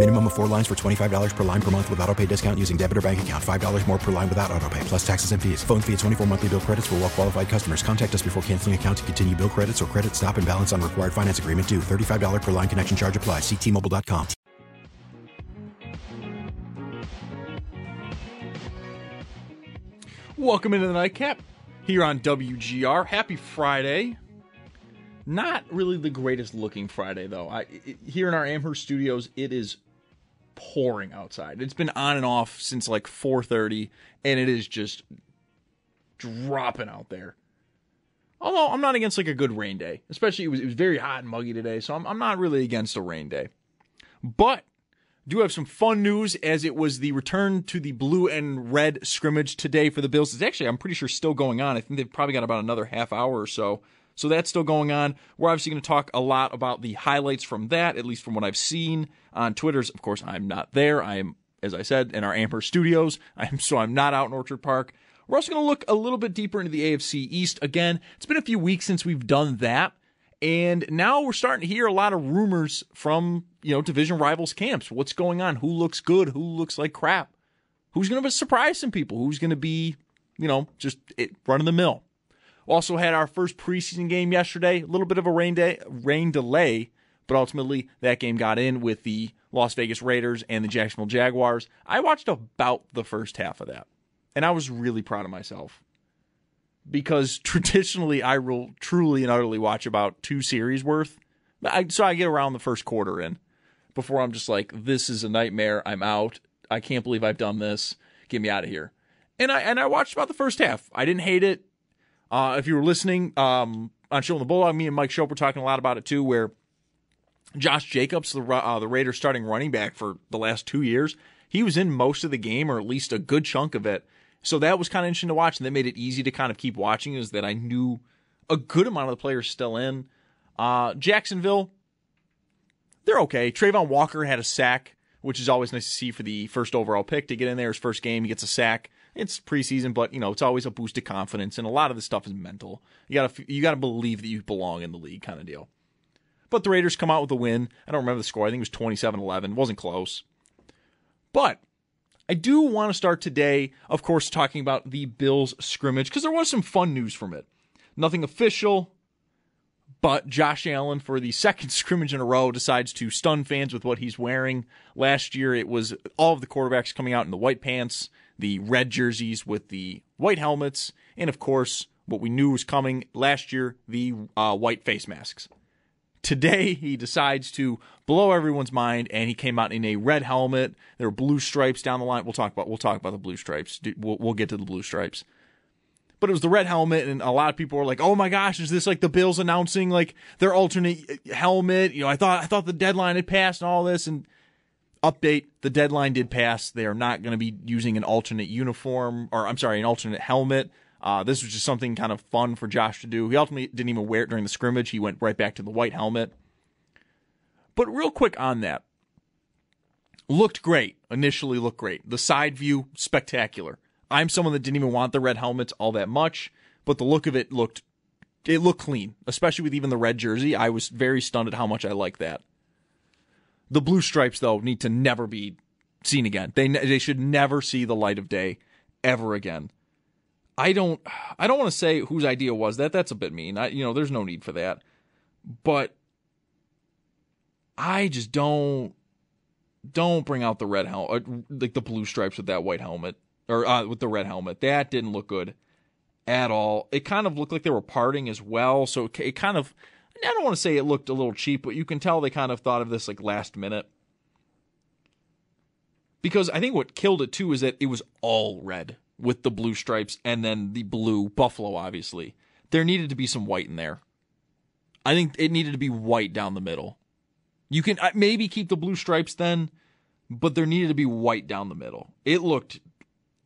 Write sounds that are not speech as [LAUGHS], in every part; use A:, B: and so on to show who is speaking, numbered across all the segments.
A: Minimum of four lines for $25 per line per month with auto pay discount using debit or bank account. $5 more per line without auto pay, plus taxes and fees. Phone fee at 24 monthly bill credits for well qualified customers. Contact us before canceling account to continue bill credits or credit stop and balance on required finance agreement due. $35 per line connection charge applies. Ctmobile.com.
B: Welcome into the nightcap here on WGR. Happy Friday. Not really the greatest looking Friday though. I it, here in our Amherst studios, it is pouring outside. It's been on and off since like 4:30 and it is just dropping out there. Although I'm not against like a good rain day, especially it was it was very hot and muggy today, so I'm I'm not really against a rain day. But do have some fun news as it was the return to the blue and red scrimmage today for the Bills. It's actually, I'm pretty sure, still going on. I think they've probably got about another half hour or so. So that's still going on. We're obviously going to talk a lot about the highlights from that, at least from what I've seen on Twitter's. Of course, I'm not there. I am, as I said, in our Amherst studios. I'm so I'm not out in Orchard Park. We're also going to look a little bit deeper into the AFC East. Again, it's been a few weeks since we've done that. And now we're starting to hear a lot of rumors from, you know, division rivals camps. What's going on? Who looks good? Who looks like crap? Who's going to surprise some people? Who's going to be, you know, just run of the mill? Also had our first preseason game yesterday. A little bit of a rain day, rain delay, but ultimately that game got in with the Las Vegas Raiders and the Jacksonville Jaguars. I watched about the first half of that, and I was really proud of myself because [LAUGHS] traditionally I will truly and utterly watch about two series worth. So I get around the first quarter in before I'm just like, this is a nightmare. I'm out. I can't believe I've done this. Get me out of here. And I and I watched about the first half. I didn't hate it. Uh, if you were listening um, on Schopp the Bulldog, me and Mike Schopp were talking a lot about it too, where Josh Jacobs, the uh, the Raiders starting running back for the last two years, he was in most of the game or at least a good chunk of it. So that was kind of interesting to watch, and that made it easy to kind of keep watching. Is that I knew a good amount of the players still in. Uh, Jacksonville, they're okay. Travon Walker had a sack, which is always nice to see for the first overall pick to get in there. His first game, he gets a sack. It's preseason, but you know it's always a boost of confidence, and a lot of this stuff is mental. You gotta you gotta believe that you belong in the league, kind of deal. But the Raiders come out with a win. I don't remember the score. I think it was 27-11. wasn't close. But I do want to start today, of course, talking about the Bills scrimmage because there was some fun news from it. Nothing official, but Josh Allen, for the [LAUGHS] second scrimmage in a row, decides to stun fans with what he's wearing. Last year, it was all of the quarterbacks coming out in the white pants, the red jerseys with the white helmets, and of course, what we knew was coming last year the uh, white face masks. Today, he decides to blow everyone's mind, and he came out in a red helmet. There were blue stripes down the line. We'll talk about we'll talk about the blue stripes. We'll, we'll get to the blue stripes. But it was the red helmet, and a lot of people were like, "Oh my gosh, is this like the Bills announcing like their alternate helmet?" You know, I thought I thought the deadline had passed and all this. And update: the deadline did pass. They are not going to be using an alternate uniform, or I'm sorry, an alternate helmet. Uh, this was just something kind of fun for Josh to do. He ultimately didn't even wear it during the scrimmage. He went right back to the white helmet. But real quick on that, looked great. Initially looked great. The side view, spectacular. I'm someone that didn't even want the red helmets all that much, but the look of it looked it looked clean, especially with even the red jersey. I was very stunned at how much I like that. The blue stripes though need to never be seen again. They they should never see the light of day ever again. I don't I don't want to say whose idea was that. That's a bit mean. I, you know, there's no need for that. But I just don't don't bring out the red helmet, like the blue stripes with that white helmet or uh, with the red helmet. That didn't look good at all. It kind of looked like they were parting as well. So it, it kind of I don't want to say it looked a little cheap, but you can tell they kind of thought of this like last minute. Because I think what killed it too is that it was all red with the blue stripes and then the blue buffalo, obviously. There needed to be some white in there. I think it needed to be white down the middle. You can uh, maybe keep the blue stripes then, but there needed to be white down the middle. It looked,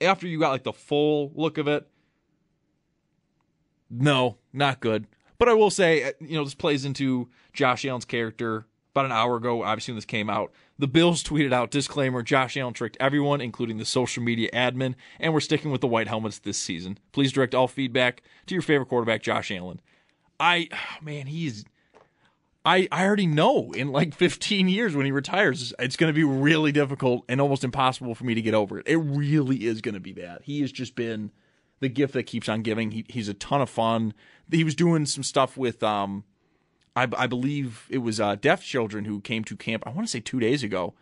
B: after you got like the full look of it, no, not good. But I will say, uh, you know, this plays into Josh Allen's character. About an hour ago, obviously, when this came out, the Bills [LAUGHS] tweeted out disclaimer Josh Allen tricked everyone, including the social media admin, and we're sticking with the white helmets this season. Please direct all feedback to your favorite quarterback, Josh Allen. I, oh, [SIGHS] man, he's. I, I already know in like [LAUGHS] 15 years when he retires, it's going to be really difficult and almost impossible for me to get over it. It really is going to be bad. He has just been the gift that keeps on giving. He, he's a ton of fun. He was doing some stuff with um, I, I believe it was uh, deaf children who came to camp. I want to say two days ago,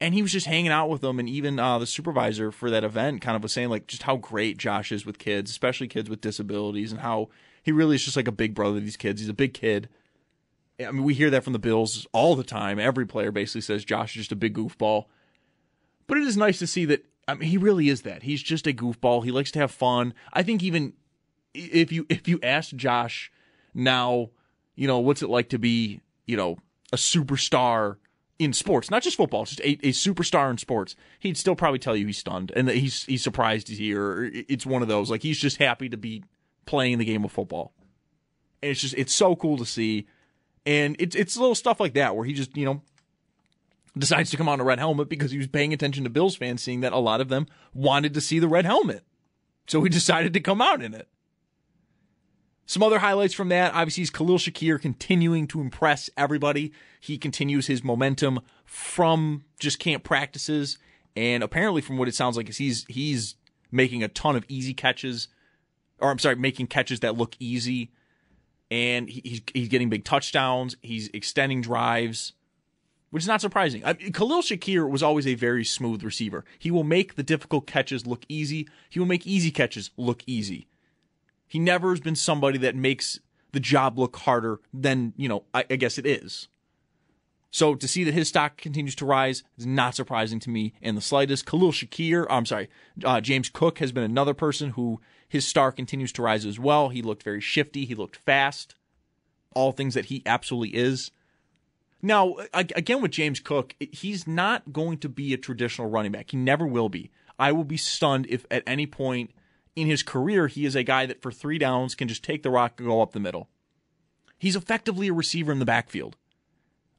B: and he was just hanging out with them. And even uh, the supervisor for that event kind of was saying like just how great Josh is with kids, especially kids with disabilities, and how he really is just like a big brother to these kids. He's a big kid. I mean, we hear that from the Bills all the time. Every player basically says Josh is just a big goofball. But it is nice to see that. I mean, he really is that. He's just a goofball. He likes to have fun. I think even if you if you ask Josh now you know, what's it like to be, you know, a superstar in sports, not just football, just a, a superstar in sports, he'd still probably tell you he's stunned and that he's he's surprised he's here. It's one of those like he's just happy to be playing the game of football. And it's just it's so cool to see, and it's it's little stuff like that where he just you know decides to come on a red helmet because he was paying attention to Bills fans, seeing that a lot of them wanted to see the red helmet, so he [LAUGHS] decided to come out in it. Some other highlights from that, obviously, is Khalil Shakir continuing to impress everybody. He continues his momentum from just camp practices, and apparently, from what it sounds like, is he's he's making a ton of easy catches, or I'm sorry, making catches that look easy, and he's he's getting big touchdowns. He's extending drives, which is not surprising. I Khalil Shakir was always a very smooth receiver. He will make the difficult catches look easy. He will make easy catches look easy. He never has been somebody that makes the job look harder than, you know, I, I guess it is. So to see that his stock continues to rise is not surprising to me in the slightest. Khalil Shakir, I'm sorry, uh, James Cook has been another person who his star continues to rise as well. He looked very shifty. He looked fast. All things that he absolutely is. Now, again with James Cook, he's not going to be a traditional running back. He never will be. I will be stunned if at any point in his career, he is a guy that for three downs can just take the rock and go up the middle. He's effectively a receiver in the backfield.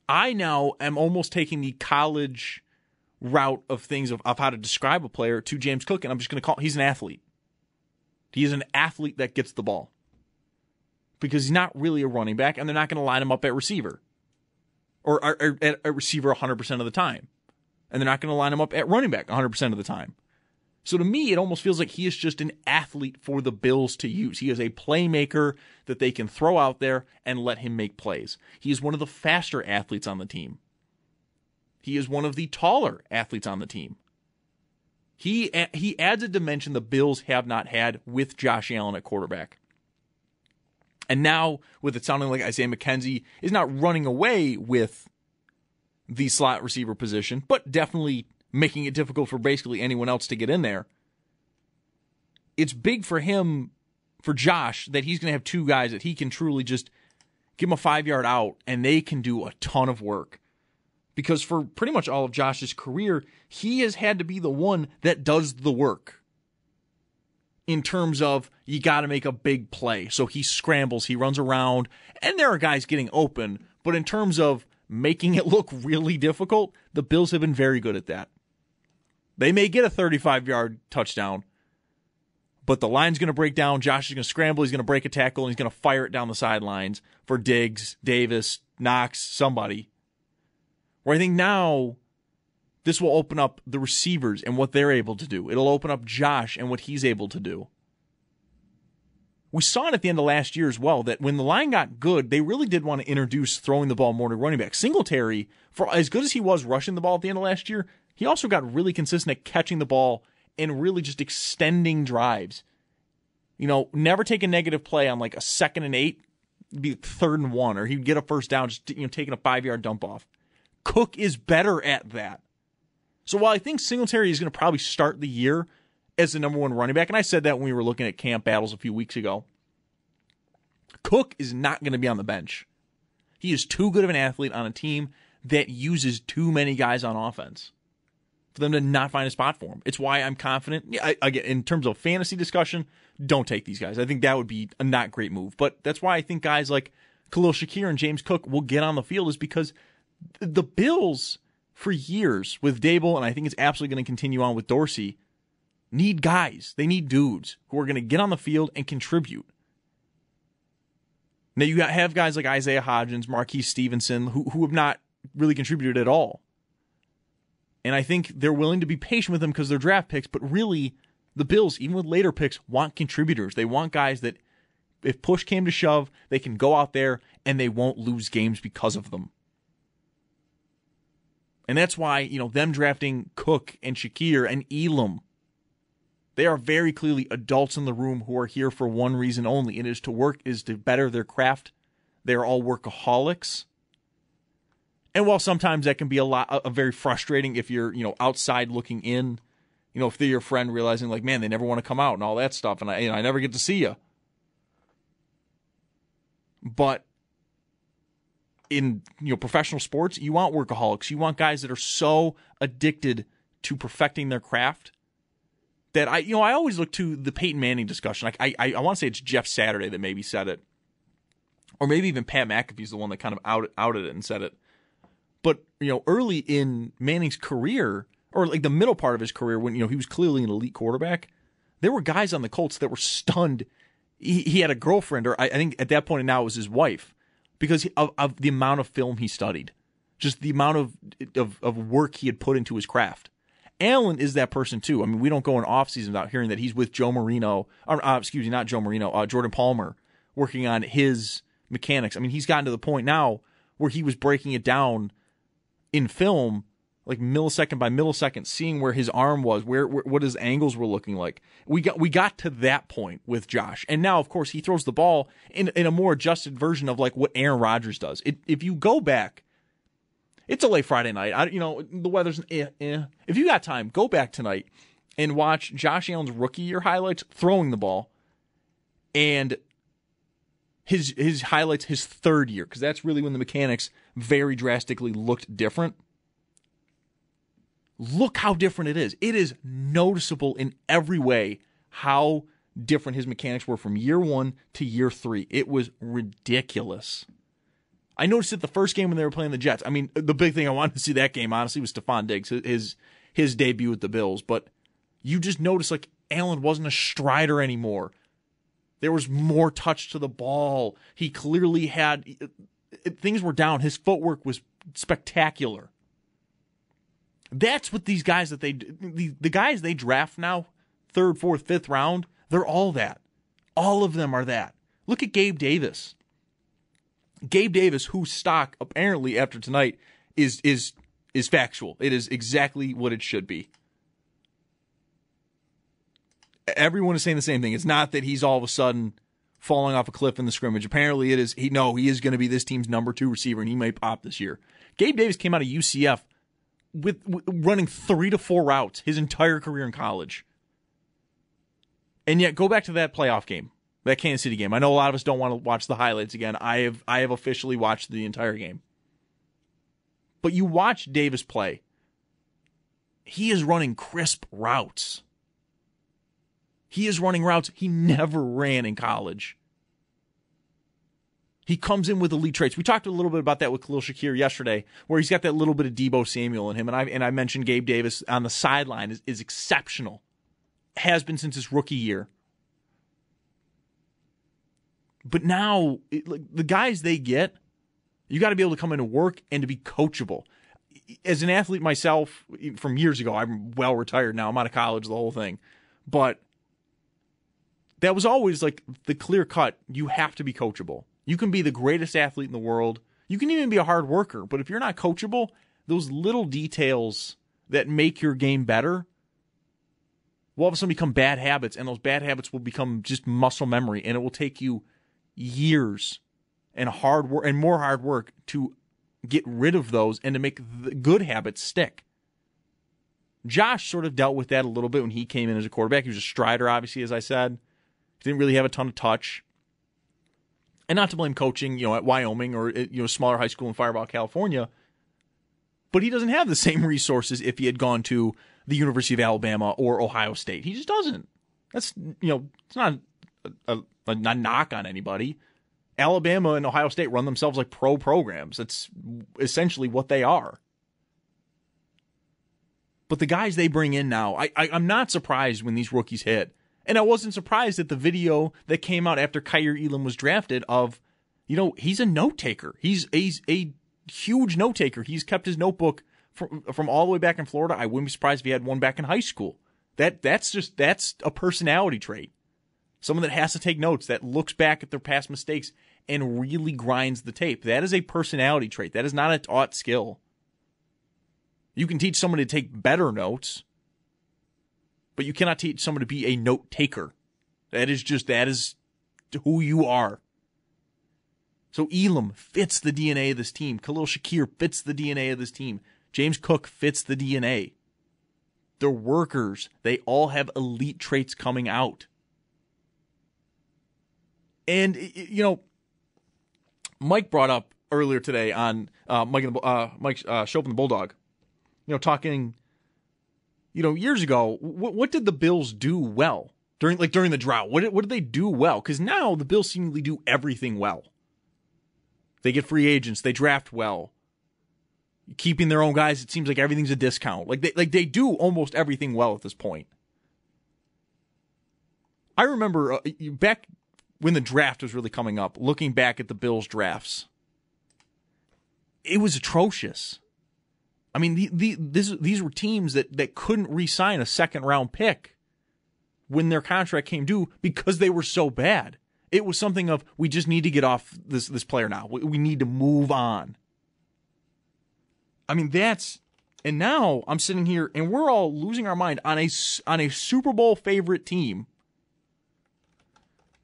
B: I now am almost taking the college route of things of, of how to describe a player to James Cook, and I'm just going to call he's an athlete. He is an athlete that gets the ball because he's not really a running back, and they're not going to line him up at receiver or, or, at a receiver 100% of the time, and they're not going to line him up at running back 100% of the time. So to me, it almost feels like he is just an athlete for the Bills to use. He is a playmaker that they can throw out there and let him make plays. He is one of the faster athletes on the team. He is one of the taller athletes on the team. He he adds a dimension the Bills have not had with Josh Allen at quarterback. And now, with it sounding like Isaiah McKenzie is not running away with the slot receiver position, but definitely making it difficult for basically anyone else to get in there. It's big for him, for Josh, that he's going to have two guys that he can truly just give him a five yard out and they can do a ton of work. Because for pretty much all of Josh's career, he has had to be the one that does the work. In terms of you got to make a big play. So he scrambles, he runs around, and there are guys getting open. But in terms of making it [LAUGHS] look really difficult, the Bills have been very good at that. They may get a 35 yard touchdown, but the line's going to break down. Josh is going to scramble. He's going to break a tackle and he's going to fire it down the sidelines for Diggs, Davis, Knox, somebody. Where I think now this will open up the receivers and what they're able to do. It'll open up Josh and what he's able to do. We saw it at the end of last year as well that when the line got good, they really did want to introduce throwing the ball more to running back. Singletary, for as good as he was rushing the ball at the end of last year, he also got really consistent at catching the ball and really just extending drives. You know, never take a negative play on like a second and eight, be third and one, or he'd get a first down just you know taking a five yard dump off. Cook is better at that. So while I think Singletary is going to probably start the year as the number one running back, and I said that when we were looking at camp battles a few weeks ago, Cook is not going to be on the bench. He is too good of an athlete on a team that uses too many guys on offense for them to not find a spot for him. It's why I'm confident. Yeah, I, again, in terms of fantasy discussion, don't take these guys. I think that would be a not great move. But that's why I think guys like Khalil Shakir and James Cook will get on the field is because the Bills for years with Daboll, and I think it's absolutely going to continue on with Dorsey, need guys. They need dudes who are going to get on the field and contribute. Now you have guys like Isaiah Hodgins, Marquez Stevenson, who who have not really contributed at all. And I think they're willing to be patient with them because they're draft picks, but really the Bills, even with later picks, want contributors. They want guys that if push came to shove, they can go out there and they won't lose games because of them. And that's why, you know, them drafting Cook and Shakir and Elam, they are very clearly adults in the room who are here for one reason only. It is to work, is to better their craft. They're all workaholics. And while sometimes that can be a lot, a, a very frustrating if you're, you know, outside looking in, you know, if they're your friend realizing like, man, they never want to come out and all that stuff, and I, know, I never get to see you. But in you know professional sports, you want workaholics. You want guys that are so addicted to perfecting their craft that I you know I always look to the Peyton Manning discussion. Like I I, I want to say it's Jeff Saturday that maybe said it, or maybe even Pat McAfee's the one that kind of out, outed it and said it. But you know, early in Manning's career, or like the middle part of his career, when you know he was clearly an elite quarterback, there were guys on the Colts that were stunned. He, he had a girlfriend, or I, I think at that point now it was his wife, because of, of the amount of film he studied, just the amount of, of of work he had put into his craft. Allen is that person too. I mean, we don't go in off season without hearing that he's with Joe Marino, or, uh, excuse me, not Joe Marino, uh, Jordan Palmer, working on his mechanics. I mean, he's gotten to the point now where he was breaking it down in film, like millisecond by millisecond, seeing where his arm was, where, where, what his angles were looking like. We got we got to that point with Josh, and now of course he throws the ball in in a more adjusted version of like what Aaron Rodgers does. It, if you go back, it's a late Friday night. I, you know the weather's eh, eh. If you got time, go back tonight and watch Josh Allen's rookie year highlights throwing the ball, and his his highlights his third year because that's really when the mechanics very drastically looked different. Look how different it is. It is noticeable in every way how different his mechanics were from year one to year three. It was ridiculous. I noticed it the first game when they were playing the Jets. I mean, the big thing I wanted to see that game, honestly, was Stefon Diggs, his his debut with the Bills. But you just noticed like Allen wasn't a strider anymore. There was more touch to the ball. He clearly had things were down. His footwork was spectacular. That's what these guys that they the, the guys they draft now, third, fourth, fifth round, they're all that. All of them are that. Look at Gabe Davis. Gabe Davis, whose stock apparently after tonight is is is factual. It is exactly what it should be everyone is saying the same thing. It's not that he's all of a sudden falling off a cliff in the scrimmage. Apparently, it is. He no, he is going to be this team's number two receiver, and he may pop this year. Gabe Davis came out of UCF with, with running three to four routes his entire career in college, and yet go back to that playoff game, that Kansas City game. I know a lot of us don't want to watch the highlights again. I have I have officially watched the entire game, but you watch Davis play. He is running crisp routes he is running routes he never ran in college. He comes in with elite traits. We talked a little bit about that with Khalil Shakir yesterday, where he's got that little bit of Deebo Samuel in him. And I and I mentioned Gabe Davis on the sideline is, is exceptional. Has been since his rookie year. But now, it, like, the guys they get, you got to be able to come into work and to be coachable. As an athlete myself, from years ago, I'm well retired now. I'm out of college, the whole thing. But that was always like the clear cut. You have to be coachable. You can be the greatest athlete in the world. You can even be a hard worker, but if you're not coachable, those little details that make your game better will all of a sudden become bad habits, and those bad habits will become just muscle memory, and it will take you years and hard work and more hard work to get rid of those and to make the good habits stick. Josh sort of dealt with that a little bit when he came in as a quarterback. He was a strider, obviously, as I said. He didn't really have a ton of touch. And not to blame coaching, you know, at Wyoming or you know, smaller high school in Firebaugh, California. But he doesn't have the same [LAUGHS] resources if he had gone to the University of Alabama or Ohio State. He just doesn't. That's you know, it's not a, a, a knock on anybody. Alabama and Ohio State run themselves like pro programs. That's essentially what they are. But the guys they bring in now, I, I am not surprised when these rookies hit, and I wasn't surprised at the video that came out after Kaiir Elam was drafted. Of, you know, he's a note taker. He's he's a huge note taker. He's kept his notebook from from all the way back in Florida. I wouldn't be surprised if he had one back in high school. That that's just that's a personality trait someone that has to take notes, that looks back at their past mistakes and really grinds the tape. That is a personality trait. That is not a taught skill. You can teach someone to take better notes, but you cannot teach someone to be a note taker. That is just, that is who you are. So Elam fits the DNA of this team. Khalil Shakir fits the DNA of this team. James Cook fits the DNA. They're workers. They all have elite traits coming out. And you know, Mike brought up earlier today on uh, Mike and the, uh, Mike uh, Schopp the Bulldog. You know, talking. You know, years ago, what, what did the Bills do well during like during the drought? What did, what did they do well? Because now the Bills seemingly do everything well. They get free agents. They draft well. Keeping their own guys, it seems like everything's a discount. Like they like they do almost everything well at this point. I remember uh, back when the draft was really coming up, looking back at the Bills drafts, it was atrocious. I mean, the, the, this, these were teams that, that couldn't re sign a second round pick when their contract came due because they were so bad. It was something of, we just need to get off this, this player now. We, we need to move on. I mean, that's, and now I'm sitting here and we're all losing our mind on a, on a Super Bowl favorite team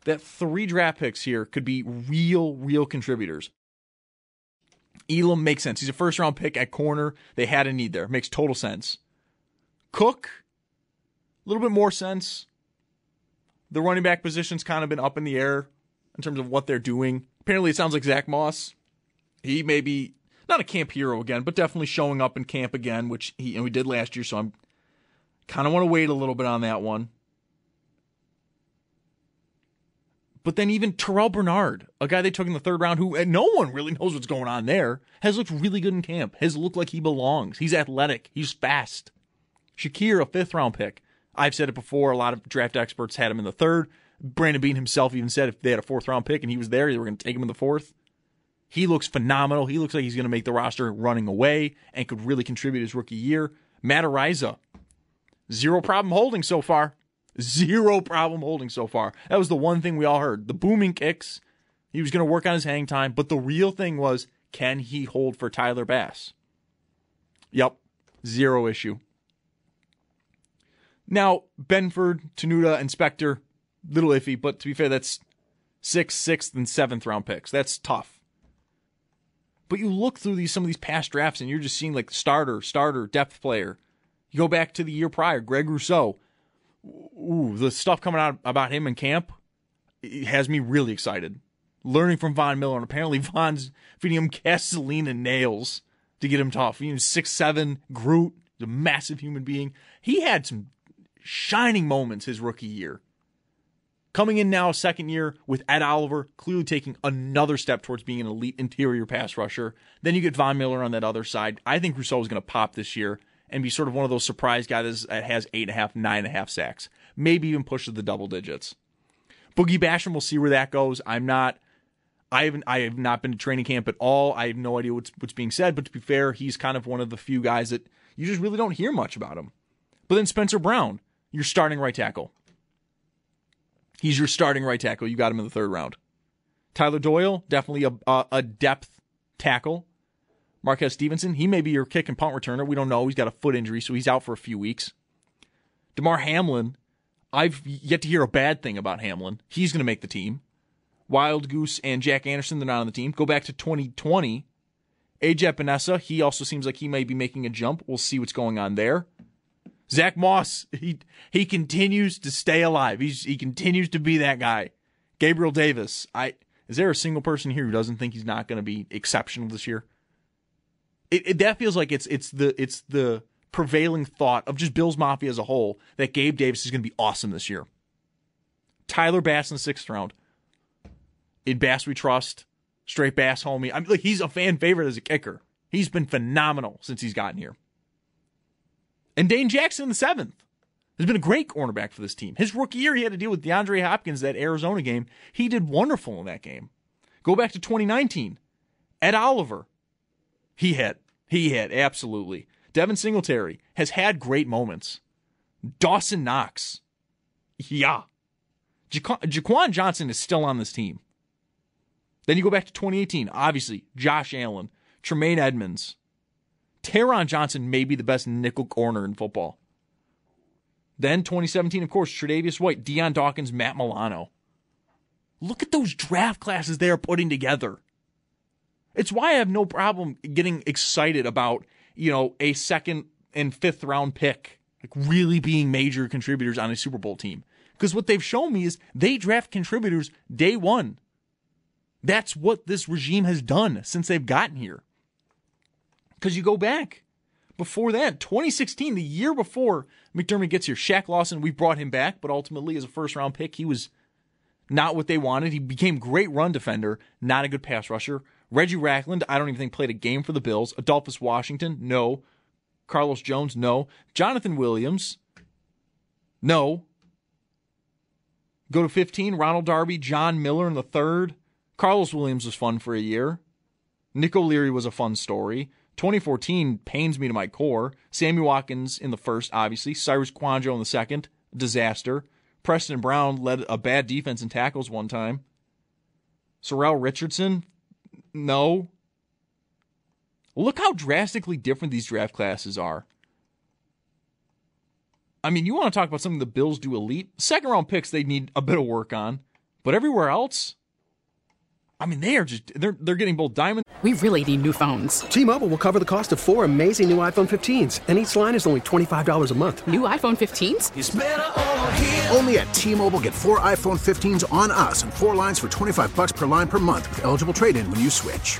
B: that three draft picks here could be real, real contributors. Elam makes sense. He's a first round pick at corner. They had a need there. Makes total sense. Cook, a little bit more sense. The running back position's kind of been up in the air in terms of what they're doing. Apparently, it sounds like Zach Moss. He may be not a camp hero again, but definitely showing up in camp again, which he and we did last year. So I'm kind of want to wait a little bit on that one. But then even Terrell Bernard, a guy they took in the third round, who eh, no one really knows what's going on there, has looked really good in camp. Has looked like he belongs. He's athletic. He's fast. Shakir, a fifth round pick. I've said it before. A lot of draft experts had him in the third. Brandon Beane himself even said if they had a fourth round pick and he was there, they were going to take him in the fourth. He looks phenomenal. He looks like he's going to make the roster running away and could really contribute his rookie year. Matt Araiza, zero problem holding so far. Zero problem holding so far. That was the one thing we all heard. The booming kicks. He was going to work on his hang time, but the real thing was can he hold for Tyler Bass? Yep, zero issue. Now, Benford, Tenuta, and little iffy, but to be fair, that's sixth, sixth, and seventh round picks. That's tough. But you look through these some of these past drafts and you're just seeing like starter, starter, depth player. You go back to the year prior, Greg Rousseau, ooh, the stuff coming out about him in camp has me really excited. Learning from Von Miller, and apparently [LAUGHS] Von's feeding him gasoline and nails to get him tough. Know, six seven Groot, a massive human being. He had some shining moments his rookie year. Coming in now, second year with Ed Oliver, clearly taking another step towards being an elite interior pass rusher. Then you get Von Miller on that other side. I think Rousseau is going to pop this year and be sort of one of those surprise guys that has eight and a half, nine and a half sacks, maybe even pushes the double digits. Boogie Basham, we'll see where that goes. I'm not. I haven't. I have not been to training camp at all. I have no idea what's what's being said. But to be fair, he's kind of one of the few guys that you just really don't hear much about him. But then Spencer Brown, your starting right tackle. He's your starting right tackle. You got him in the third round. Tyler Doyle, definitely a, a, a depth tackle. Marquez Stevenson, he may be your kick and punt returner. We don't know. He's got a foot injury, so he's out for a few weeks. Damar Hamlin, I've yet to hear a bad thing about Hamlin. He's going to make the team. Wildgoose and Jack Anderson, they're not on the team. Go back to 2020. AJ Epenesa, he also seems like he may be making a jump. We'll see what's going on there. Zach Moss, he he continues to stay alive. He's he continues to be that guy. Gabriel Davis, I is there a single person here who doesn't think he's not going to be exceptional this year? It, it, that feels like it's it's the it's the prevailing thought of just Bills Mafia as a whole that Gabe Davis is going to be awesome this year. Tyler Bass in the sixth round. In Bass we trust. Straight Bass homie. I'm like he's a fan favorite as a kicker. He's been phenomenal since he's gotten here. And Dane Jackson in the seventh has been a great cornerback for this team. His rookie year, he had to deal with DeAndre Hopkins that Arizona game. He did wonderful in that game. Go back to 2019. Ed Oliver. He hit. He hit, absolutely. Devin Singletary has had great moments. Dawson Knox. Yeah. Jaquan, Jaquan Johnson is still on this team. Then you go back to 2018. Obviously, Josh Allen, Tremaine Edmunds, Taron Johnson may be the best nickel corner in football. Then 2017, of course, Tre'Davious White, Dion Dawkins, Matt Milano. Look at those draft classes they are putting together. It's why I have no problem getting excited about, you know, a second and fifth round pick, like really being major contributors on a Super Bowl team. Because what they've shown me is they draft contributors day one. That's what this regime has done since they've gotten here. Because you go back before that, 2016, the year before McDermott gets here, Shaq Lawson, we brought him back, but ultimately as a first round pick, he was not what they wanted. He became great run defender, not a good pass rusher. Reggie Ragland, I don't even think played a game for the Bills. Adolphus Washington, no. Carlos Jones, no. Jonathan Williams, no. Go to 15, Ronald Darby, John Miller in the third. Carlos Williams was fun for a year. Nick O'Leary was a fun story. 2014 pains me to my core. Sammy Watkins in the first, obviously. Cyrus Kouandjio in the second, disaster. Preston Brown led a bad defense in tackles one time. Sorrell Richardson, no. Look how drastically different these draft classes are. I mean, you want to talk about something the Bills do elite? Second round picks they need a bit of work on, but everywhere else, I mean, they are just they're they're getting both diamond.
C: We really need new phones.
D: T-Mobile will cover the cost of four amazing new iPhone 15s, and each line is only twenty five dollars a month.
C: New iPhone 15s?
E: Only at T-Mobile, get four iPhone 15s on us, and four lines for twenty five bucks per line per month with eligible trade-in when you switch.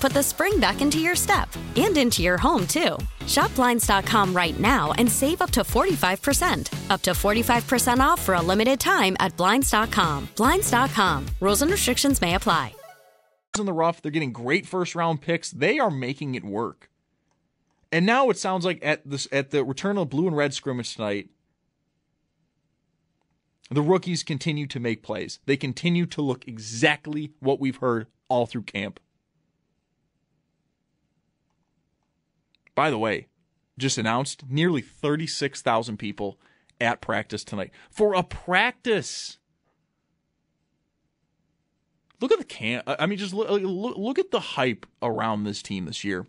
F: put the spring back into your step and into your home, too. Shop Blinds.com right now and save up to 45%. Up to 45% off for a limited time at Blinds.com. Blinds.com. Rules and restrictions may apply.
B: In the rough, they're getting great first round picks. They are making it work. And now it sounds like at this at the return of blue and red scrimmage tonight, the rookies continue to make plays. They continue to look exactly what we've heard all through camp. By the way, just announced nearly 36,000 people at practice tonight. For a practice! Look at the can. I mean, just look, look look at the hype around this team this year.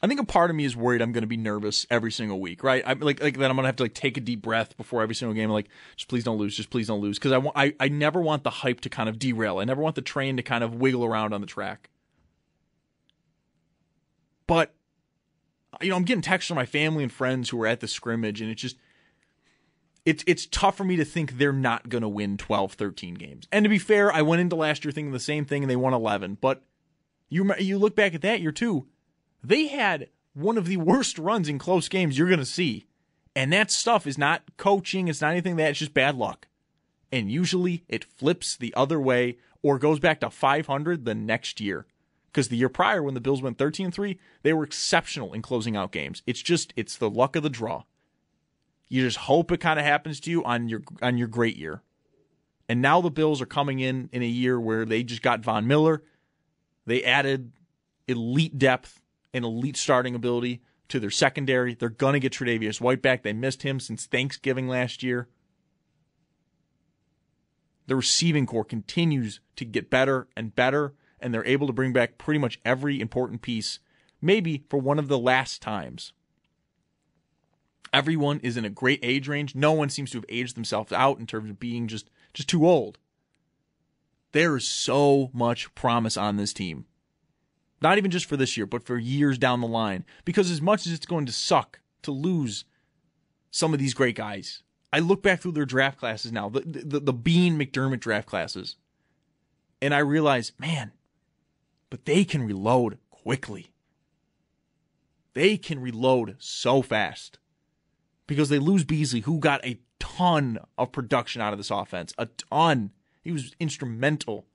B: I think a part of me is worried I'm going to be nervous every single week, right? I like like that I'm going to have to like take a deep breath before every single game. Like, just please don't lose, just please don't lose, because I want I I never want the hype to kind of derail. I never want the train to kind of wiggle around on the track. But you know, I'm getting texts from my family and friends who are at the scrimmage, and it's just it's it's tough for me to think they're not going to win 12, 13 games. And to be fair, I went into last year thinking the same thing, and they won 11. But you you look back at that year too they had one of the worst runs in close games you're going to see. And that stuff is not coaching, it's not anything that, it's just bad luck. And usually it flips the other way or goes back to 500 the next year. Because the year prior, when the Bills went 13 3, they were exceptional in closing out games. It's just, it's the luck of the draw. You just hope it kind of happens to you on your on your great year. And now the Bills are coming in in a year where they just got Von Miller. They added elite depth and elite starting ability to their secondary. They're going to get Tre'Davious White back. They missed him since Thanksgiving last year. The receiving corps continues to get better and better, and they're able to bring back pretty much every important piece, maybe for one of the last times. Everyone is in a great age range. No one seems to have aged themselves out in terms of being just, just too old. There is so much promise on this team. Not even just for this year, but for years down the line. Because as much as it's going to suck to lose some of these great guys, I look back through their draft classes now, the, the, the Beane McDermott draft classes, and I realize, man, but they can reload quickly. They can reload so fast because they lose Beasley, who got a ton of production out of this offense. A ton. He was instrumental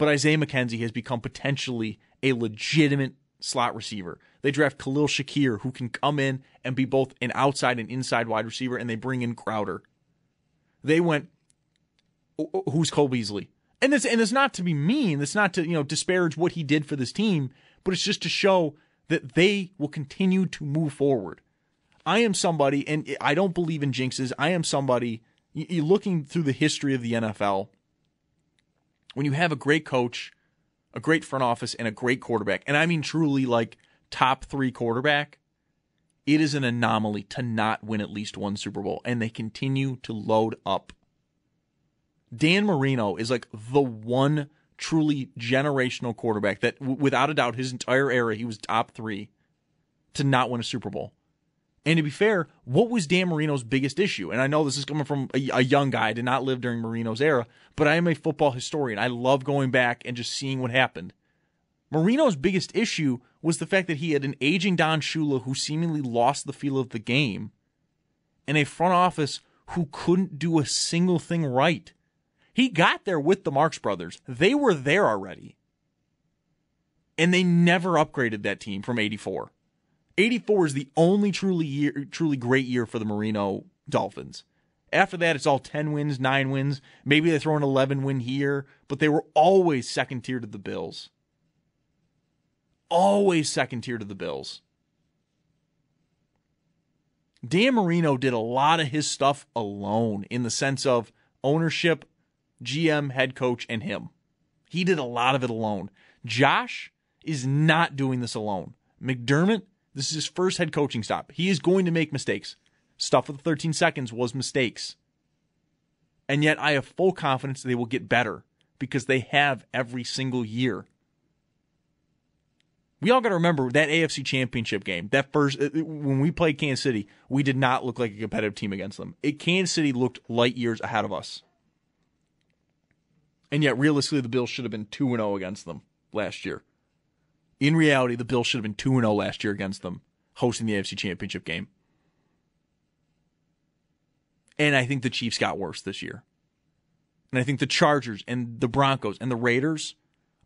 B: but Isaiah McKenzie has become potentially a legitimate slot receiver. They draft Khalil Shakir, who can come in and be both an outside and inside wide receiver, and they bring in Crowder. They went, who's Cole Beasley? And this, and it's not to be mean. It's not to you know disparage what he did for this team, but it's just to show that they will continue to move forward. I am somebody, and I don't believe in jinxes. I am somebody. You're looking through the history of the NFL when you have a great coach, a great front office, and a great quarterback, and I mean truly like top three quarterback, it is an anomaly to not win at least one Super Bowl. And they continue to load up. Dan Marino is like the one truly generational quarterback that, without a doubt, his entire era, he was top three to not win a Super Bowl. And to be fair, what was Dan Marino's biggest issue? And I know this is coming from a, a, young guy, I did not live during Marino's era, but I am a football historian. I love going back and just seeing what happened. Marino's biggest issue was the fact that he had an aging Don Shula who seemingly lost the feel of the game, and a front office who couldn't do a single thing right. He got there with the Marks brothers. They were there already. And they never upgraded that team from 84. 84 is the only truly year, truly great year for the Marino Dolphins. After that, it's all 10 wins, 9 wins. Maybe they throw an 11 win here, but they were always second tier to the Bills. Always second tier to the Bills. Dan Marino did a lot of his stuff alone in the sense of ownership, GM, head coach, and him. He did a lot of it alone. Josh is not doing this alone. McDermott this is his first head coaching stop. He is going to make mistakes. Stuff with the 13 seconds was mistakes. And yet I have full confidence they will get better because they have every single year. We all got to remember that AFC Championship game. That first uh, when we played Kansas City, we did not look like a competitive team against them. It, Kansas City looked light years ahead of us. And yet realistically the Bills should have been 2 0 against them last year. In reality, the Bills should have been 2 0 last year against them, hosting the AFC Championship game. And I think the Chiefs got worse this year. And I think the Chargers and the Broncos and the Raiders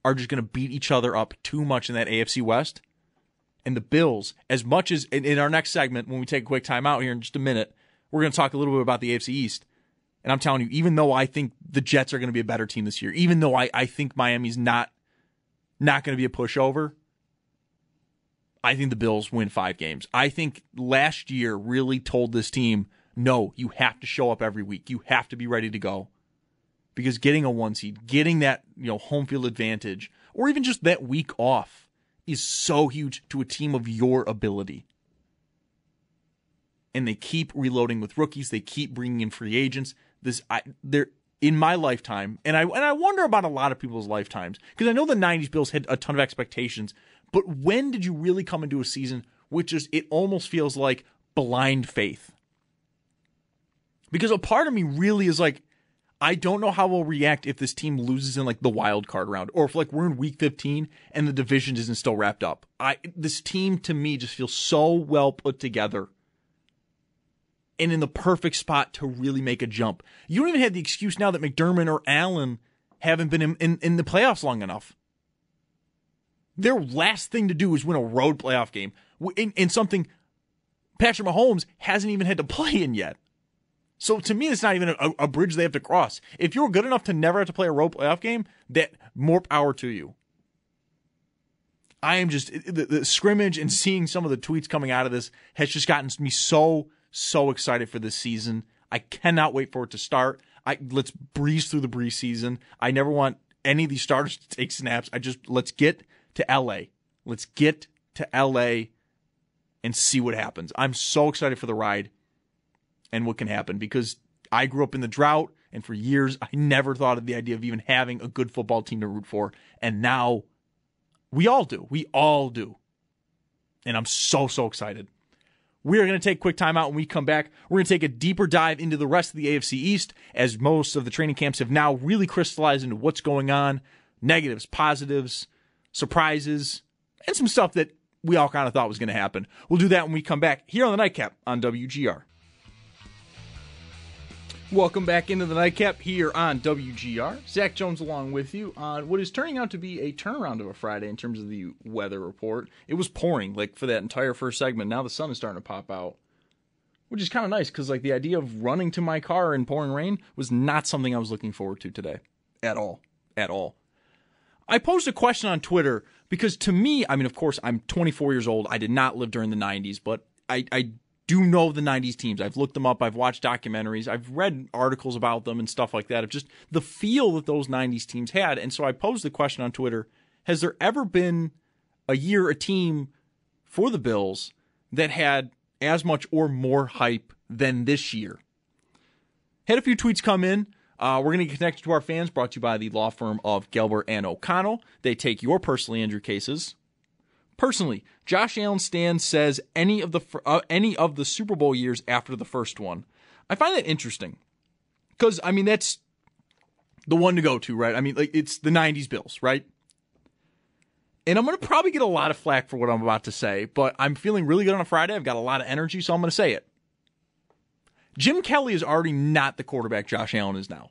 B: are just going to beat each other up too much in that AFC West. And the Bills, as much as in, in our next segment, when we take a quick time out here in just a minute, we're going to talk a little bit about the AFC East. And I'm telling you, even though I think the Jets are going to be a better team this year, even though I, I think Miami's not not going to be a pushover, I think the Bills win five games. I think last year really told this team, no, you have to show up every week. You have to be ready to go. because getting a one seed, getting that you know home field advantage, or even just that week off, is so huge to a team of your ability. And they keep reloading with rookies. They keep bringing in free agents. This, I, they're in my lifetime, and I and I wonder about a lot of people's lifetimes because I know the '90s Bills had a ton of expectations, but when did you really come into a season which is it almost feels like blind faith? Because a part of me really is like, I don't know how we'll react if this team loses in like the wild card round, or if like we're in week 15 and the division isn't still wrapped up. I this team to me just feels so well put together and in the perfect spot to really make a jump. You don't even have the excuse now that McDermott or Allen haven't been in, in, in the playoffs long enough. Their last thing to do is win a road playoff game in, in something Patrick Mahomes hasn't even had to play in yet. So to me, it's not even a, a, bridge they have to cross. If you're good enough to never have to play a road playoff game, that more power to you. I am just the, the scrimmage and seeing some of the tweets coming out of this has just gotten me so so excited for this season. I cannot wait for it to start. I let's breeze through the breeze season. I never want any of these starters to take snaps. I just let's get to LA. Let's get to LA and see what happens. I'm so excited for the ride and what can happen because I grew up in the drought and for years I never thought of the idea of even having a good football team to root for. And now we all do. We all do. And I'm so, so excited. We are going to take a quick time out when we come back. We're going to take a deeper dive into the rest of the AFC East as most of the training camps have now really crystallized into what's going on negatives, positives, surprises, and some stuff that we all kind of thought was going to happen. We'll do that when we come back here on the Nightcap on WGR. Welcome back into the Nightcap here on WGR. Zach Jones along with you on what is turning out to be a turnaround of a Friday in terms of the weather report. It was pouring like for that entire first segment. Now the sun is starting to pop out, which is kind of nice because like the idea of running to my car in pouring rain was not something I was looking forward to today at all. At all. I posed a question on Twitter because to me, I mean, of course, I'm 24 years old. I did not live during the 90s, but I, I do know the 90s teams. I've looked them up. I've watched documentaries. I've read articles about them and stuff like that of just the feel that those 90s teams had. And so I posed the question on Twitter Has there ever been a year, a team for the Bills that had as much or more hype than this year? Had a few tweets come in. Uh, we're going to connect to our fans, brought to you by the law firm of Gelber and O'Connell. They take your personally injured cases Personally, Josh Allen Stan says any of the uh, any of the Super Bowl years after the first one. I find that interesting because I mean that's the one to go to, right? I mean, like it's the '90s Bills, right? And I'm to probably get a lot of flack for what I'm about to say, but I'm feeling really good on a Friday. I've got a lot of energy, so I'm to say it. Jim Kelly is already not the quarterback Josh Allen is now.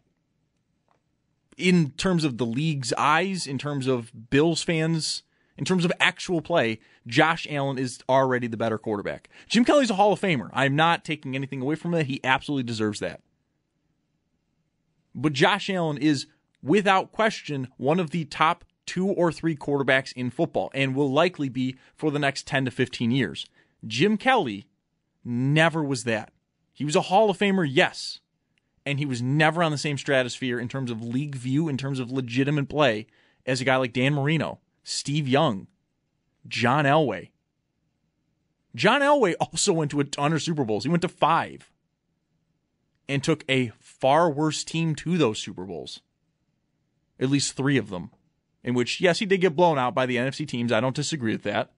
B: In terms of the league's eyes, in terms of Bills fans' in terms of actual play, Josh Allen is already the better quarterback. Jim Kelly's a Hall of Famer. I'm not taking anything away from that. He absolutely deserves that. But Josh Allen is, without question, one of the top two or three quarterbacks in football and will likely be for the next 10 to 15 years. Jim Kelly never was that. He was a Hall of Famer, yes. And he was never on the same stratosphere in terms of league view, in terms of legitimate play, as a guy like Dan Marino Steve Young, John Elway. John Elway [LAUGHS] also went to a ton of Super Bowls. He went to five and took a far worse team to those Super Bowls. At least three of them. In which, yes, he did get blown out by the NFC teams. I don't disagree with that.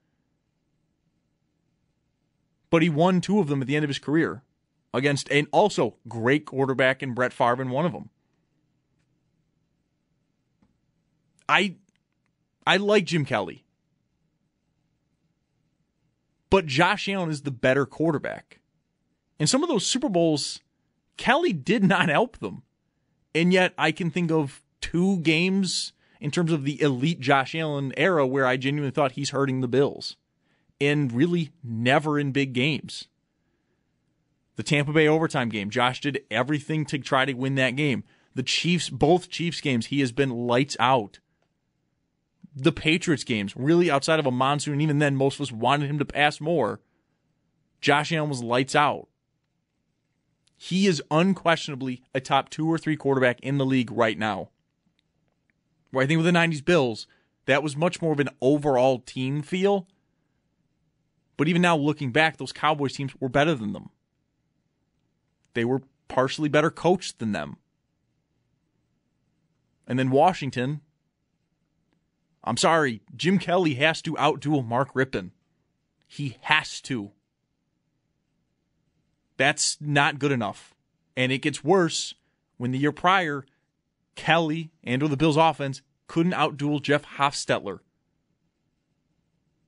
B: But he won two of them at the end of his career against an also great quarterback in Brett Favre in one of them. I I like Jim Kelly. But Josh Allen is the better quarterback. And some of those Super Bowls, Kelly did not help them. And yet I can think of two games in terms of the elite Josh Allen era where I genuinely thought he's hurting the Bills. And really never in big games. The Tampa Bay overtime game, Josh did everything to try to win that game. The Chiefs, both Chiefs games, he has been lights out the Patriots games, really outside of a monsoon, even then, most of us wanted him to pass more. Josh Allen was lights out. He is unquestionably a top two or three quarterback in the league right now. Where I think with the 90s Bills, that was much more of an overall team feel. But even now, looking back, those Cowboys teams were better than them. They were partially better coached than them. And then Washington, I'm sorry, Jim Kelly has to outduel Mark Rypien. He has to. That's not good enough. And it gets worse when the year prior, Kelly and or the Bills offense couldn't outduel Jeff Hostetler.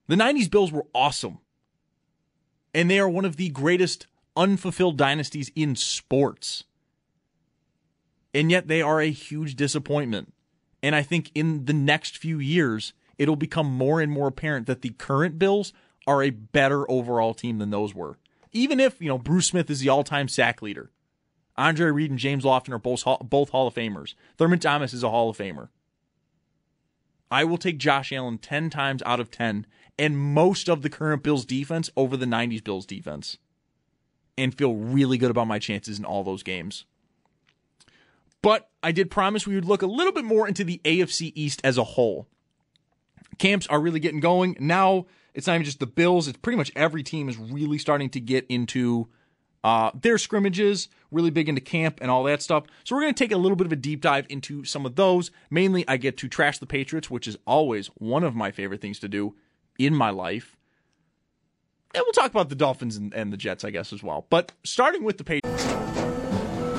B: The 90s Bills were awesome. And they are one of the greatest unfulfilled dynasties in sports. And yet they are a huge disappointment. And I think in the next few years, it'll become more and more apparent that the current Bills are a better overall team than those were. Even if, you know, Bruce Smith is the all time sack leader, Andre Reed and James Lofton are both, both Hall of Famers, Thurman Thomas is a Hall of Famer. I will take Josh Allen 10 times out of 10 and most of the current Bills defense over the 90s Bills defense and feel really good about my chances in all those games. But I did promise we would look a little bit more into the AFC East as a whole. Camps are really getting going. Now it's not even just the Bills, it's pretty much every team is really starting to get into uh, their scrimmages, really big into camp and all that stuff. So we're going to take a little bit of a deep dive into some of those. Mainly, I get to trash the Patriots, which is always one of my favorite things to do in my life. And we'll talk about the Dolphins and, and the Jets, I guess, as well. But starting with the Patriots.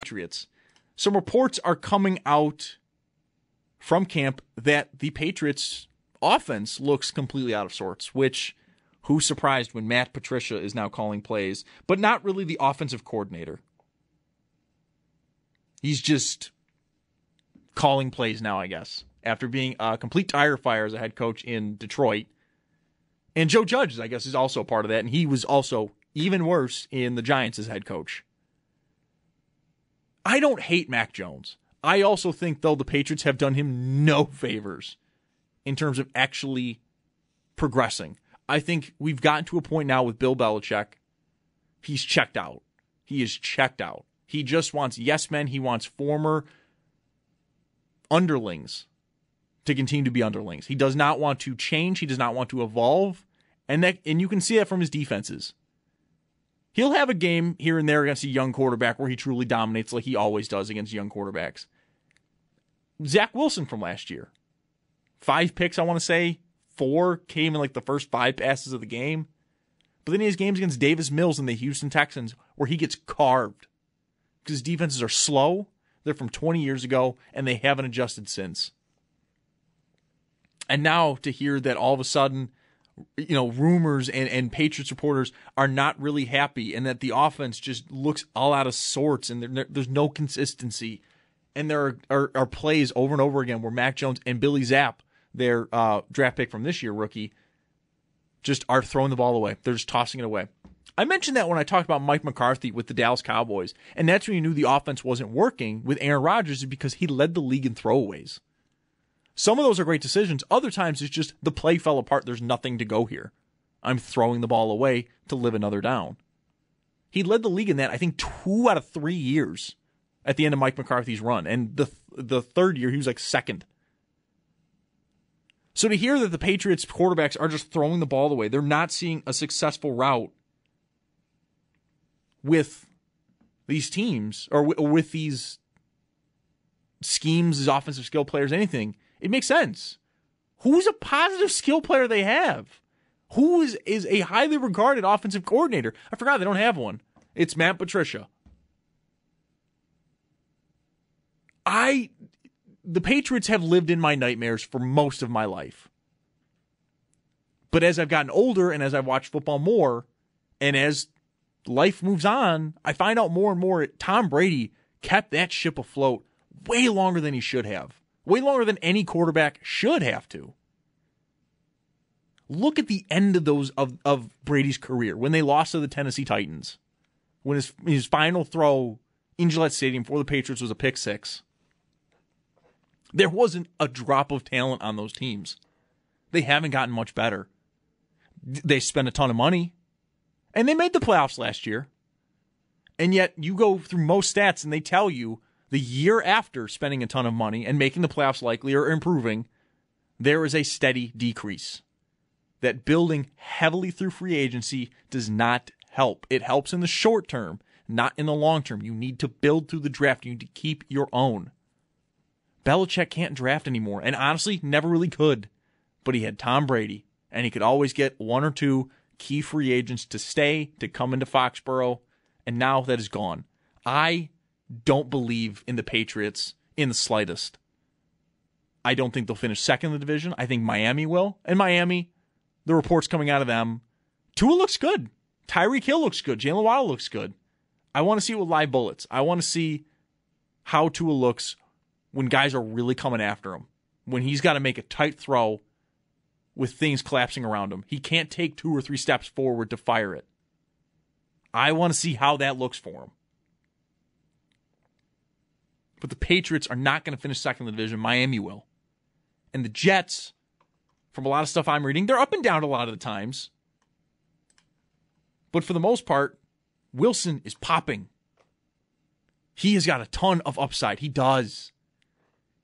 B: Patriots. Some reports are coming out from camp that the Patriots offense looks completely out of sorts, which who's surprised when Matt Patricia is now calling plays, but not really the offensive coordinator. He's just calling plays now, I guess, after being a complete tire fire as a head coach in Detroit. And Joe Judge, I guess, is also part of that. And he was also even worse in the Giants as head coach. I don't hate Mac Jones. I also think, though, the Patriots have done him no favors in terms of actually progressing. I think we've gotten to a point now with Bill Belichick. He's checked out. He is checked out. He just wants yes men. He wants former underlings to continue to be underlings. He does not want to change. He does not want to evolve. And that and you can see that from his defenses. He'll have a game here and there against a young quarterback where he truly dominates like he always does against young quarterbacks. Zach Wilson from last year. Five picks, I want to say. Four came in like the first five passes of the game. But then he has games against Davis Mills and the Houston Texans where he gets carved because defenses are slow. They're from 20 years ago, and they haven't adjusted since. And now to hear that all of a sudden, you know, rumors and, and Patriots reporters are not really happy, and that the offense just looks all out of sorts, and there, there's no consistency. And there are, are, are, plays over and over again where Mac Jones and Bailey Zappe, their uh, draft pick from this year, rookie, just are throwing the ball away. They're just tossing it away. I mentioned that when I talked about Mike McCarthy with the Dallas Cowboys, and that's when you knew the offense wasn't working with Aaron Rodgers because he led the league in throwaways. Some of those are great decisions. Other times it's just the play fell apart. There's nothing to go here. I'm throwing the ball away to live another down. He led the league in that, I think, two out of three years at the end of Mike McCarthy's run. And the the third year, he was like second. So to hear that the Patriots quarterbacks are just throwing the ball away, they're not seeing a successful route with these teams or, with these schemes, these offensive skill players, anything, it makes sense. Who's a positive skill player they have? Who is, is a highly regarded offensive coordinator? I forgot they don't have one. It's Matt Patricia. I the Patriots have lived in my nightmares for most of my life. But as I've gotten older and as I've watched football more, and as life moves on, I find out more and more Tom Brady kept that ship afloat way longer than he should have. Way longer than any quarterback should have to. Look at the end of those of, of Brady's career when they lost to the Tennessee Titans. When his his final throw in Gillette Stadium for the Patriots was a pick six. There wasn't a drop of talent on those teams. They haven't gotten much better. They spent a ton of money, and they made the playoffs last year. And yet, you go through most stats, and they tell you the year after spending a ton of money and making the playoffs likely or improving, there is a steady decrease. That building heavily through free agency does not help. It helps in the short term, not in the long term. You need to build through the draft. You need to keep your own. Belichick can't draft anymore, and honestly, never really could. But he had Tom Brady, and he could always get one or two key free agents to stay, to come into Foxborough, and now that is gone. I don't believe in the Patriots in the slightest. I don't think they'll finish second in the division. I think Miami will. And Miami, the reports coming out of them, Tua looks good. Tyreek Hill looks good. Jalen Waddle looks good. I want to see it with live bullets. I want to see how Tua looks when guys are really coming after him, when he's got to make a tight throw with things collapsing around him. He can't take two or three steps forward to fire it. I want to see how that looks for him. But the Patriots are not going to finish second in the division. Miami will. And the Jets, from a lot of stuff I'm reading, they're up and down a lot of the times. But for the most part, Wilson is popping. He has got a ton of upside. He does.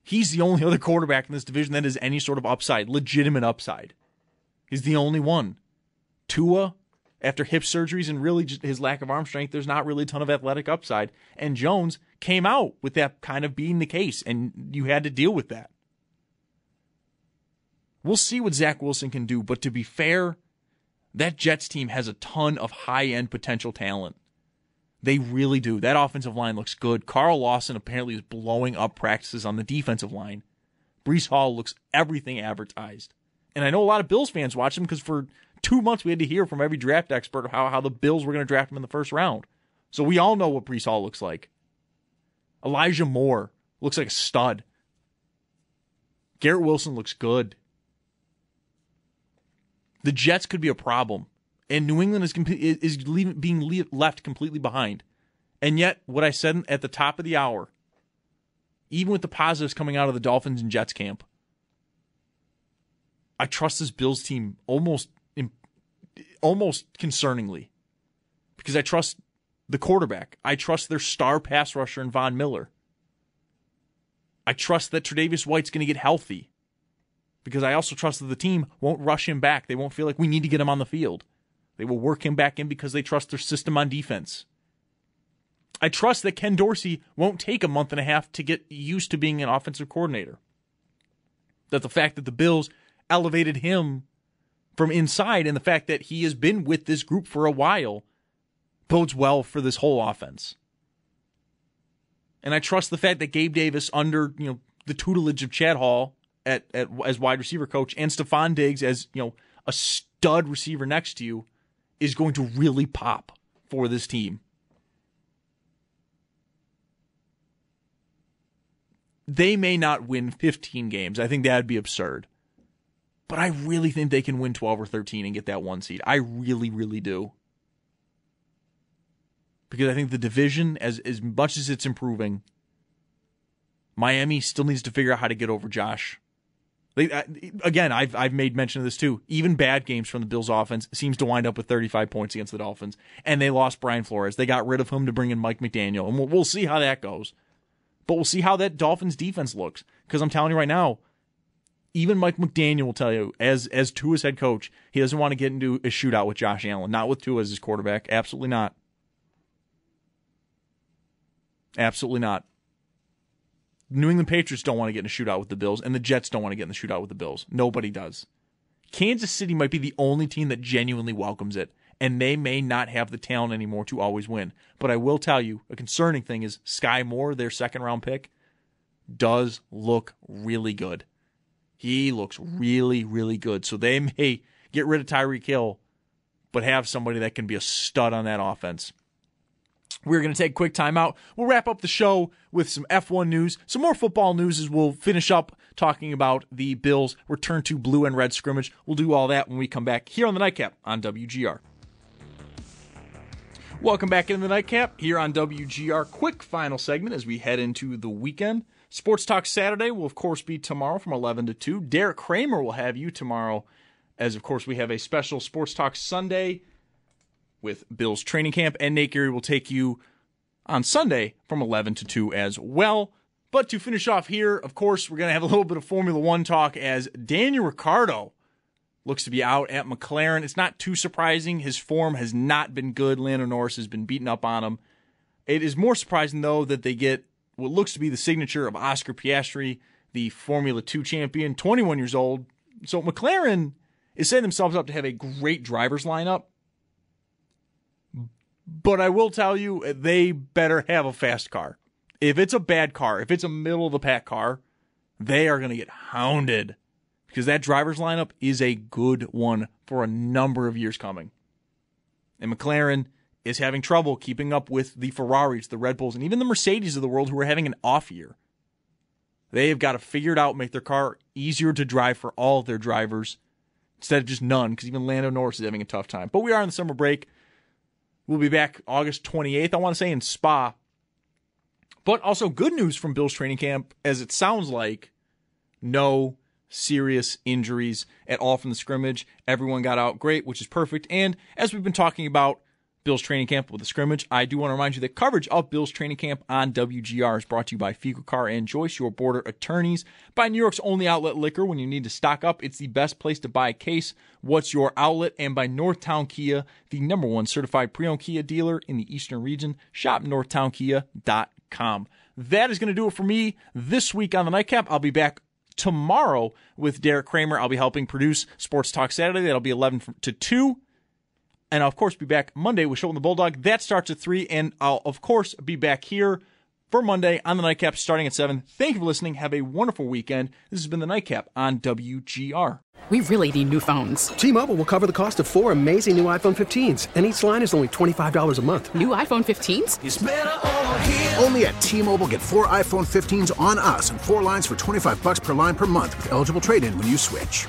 B: He's the only other quarterback in this division that has any sort of upside, legitimate upside. He's the only one. Tua, after hip surgeries and really his lack of arm strength, there's not really a ton of athletic upside. And Jones came out with that kind of being the case, and you had to deal with that. We'll see what Zach Wilson can do, but to be fair, that Jets team has a ton of high end potential talent. They really do. That offensive line looks good. Carl Lawson apparently is blowing up practices on the defensive line. Breece Hall looks everything advertised. And I know a lot of Bills fans watch him because for two months we had to hear from every draft expert how, how the Bills were going to draft him in the first round. So we all know what Breece Hall looks like. Elijah Moore looks like a stud. Garrett Wilson looks good. The Jets could be a problem and New England is is being left completely behind. And yet, what I said at the top of the hour, even with the positives coming out of the Dolphins and Jets camp, I trust this Bills team almost almost concerningly because I trust the quarterback. I trust their star pass rusher in Von Miller. I trust that Tre'Davious White's going to get healthy because I also trust that the team won't rush him back. They won't feel like we need to get him on the field. They will work him back in because they trust their system on defense. I trust that Ken Dorsey won't take a month and a half to get used to being an offensive coordinator. That the fact that the Bills elevated him from inside and the fact that he has been with this group for a while bodes well for this whole offense. And I trust the fact that Gabe Davis, under you know the tutelage of Chad Hall at, at as wide receiver coach and Stefon Diggs as you know a stud receiver next to you, is going to really pop for this team. They may not win 15 games. I think that would be absurd. But I really think they can win 12 or 13 and get that one seed. I really, really do. Because I think the division, as, as much as it's improving, Miami still needs to figure out how to get over Josh they, uh, again, I've I've made mention of this too. Even bad games from the Bills offense seems to wind up with 35 points against the Dolphins, and they lost Brian Flores. They got rid of him to bring in Mike McDaniel, and we'll, we'll see how that goes. But we'll see how that Dolphins defense looks because I'm telling you right now, even Mike McDaniel will tell you, as as Tua's head coach, he doesn't want to get into a shootout with Josh Allen, not with Tua as his quarterback. Absolutely not. Absolutely not. New England Patriots don't want to get in a shootout with the Bills, and the Jets don't want to get in the shootout with the Bills. Nobody does. Kansas City might be the only team that genuinely welcomes it, and they may not have the talent anymore to always win. But I will tell you, a concerning thing is Skyy Moore, their second round pick, does look really good. He looks really, really good. So they may get rid of Tyreek Hill, but have somebody that can be a stud on that offense. We're going to take a quick timeout. We'll wrap up the show with some F1 news, some more football news as we'll finish up talking about the Bills' return to blue and red scrimmage. We'll do all that when we come back here on the Nightcap on WGR. Welcome back into the Nightcap here on WGR. Quick final segment as we head into the weekend. Sports Talk Saturday will, of course, be tomorrow from 11 to 2. Derek Kramer will have you tomorrow, as, of course, we have a special Sports Talk Sunday with Bill's training camp, and Nate Geary will take you on Sunday from 11 to 2 as well. But to finish off here, of course, we're going to have a little bit of Formula One talk as Daniel Ricciardo looks to be out at McLaren. It's not too surprising. His form has not been good. Lando Norris has been beaten up on him. It is more surprising, though, that they get what looks to be the signature of Oscar Piastri, the Formula 2 champion, 21 years old. So McLaren is setting themselves up to have a great driver's lineup. But I will tell you, they better have a fast car. If it's a bad car, if it's a middle of the pack car, they are going to get hounded because that driver's lineup is a good one for a number of years coming. And McLaren is having trouble keeping up with the Ferraris, the Red Bulls, and even the Mercedes of the world who are having an off year. They have got to figure it out, make their car easier to drive for all of their drivers instead of just none, because even Lando Norris is having a tough time. But we are in the summer break. We'll be back August 28th, I want to say, in Spa. But also good news from Bill's training camp, as it sounds like no serious injuries at all from the scrimmage. Everyone got out great, which is perfect. And as we've been talking about Bill's training camp with the scrimmage, I do want to remind you that coverage of Bill's training camp on WGR is brought to you by Fico Car and Joyce, your border attorneys, by New York's only outlet liquor. When you need to stock up, it's the best place to buy a case. What's your outlet? And by Northtown Kia, the number one certified pre-owned Kia dealer in the Eastern region. Shop northtownkia.com. That is going to do it for me this week on the Nightcap. I'll be back tomorrow with Derek Kramer. I'll be helping produce Sports Talk Saturday. That'll be 11 to 2. And I'll, of course, be back Monday with Schopp the Bulldog. That starts at 3. And I'll, of course, be back here for Monday on the Nightcap starting at 7. Thank you for listening. Have a wonderful weekend. This has been the Nightcap on WGR.
C: We really need new phones.
D: T Mobile will cover the cost of four amazing new iPhone 15s, and each line is only $25 a month.
C: New iPhone 15s?
E: Only at T Mobile get four iPhone 15s on us and four lines for 25 bucks per line per month with eligible trade in when you switch.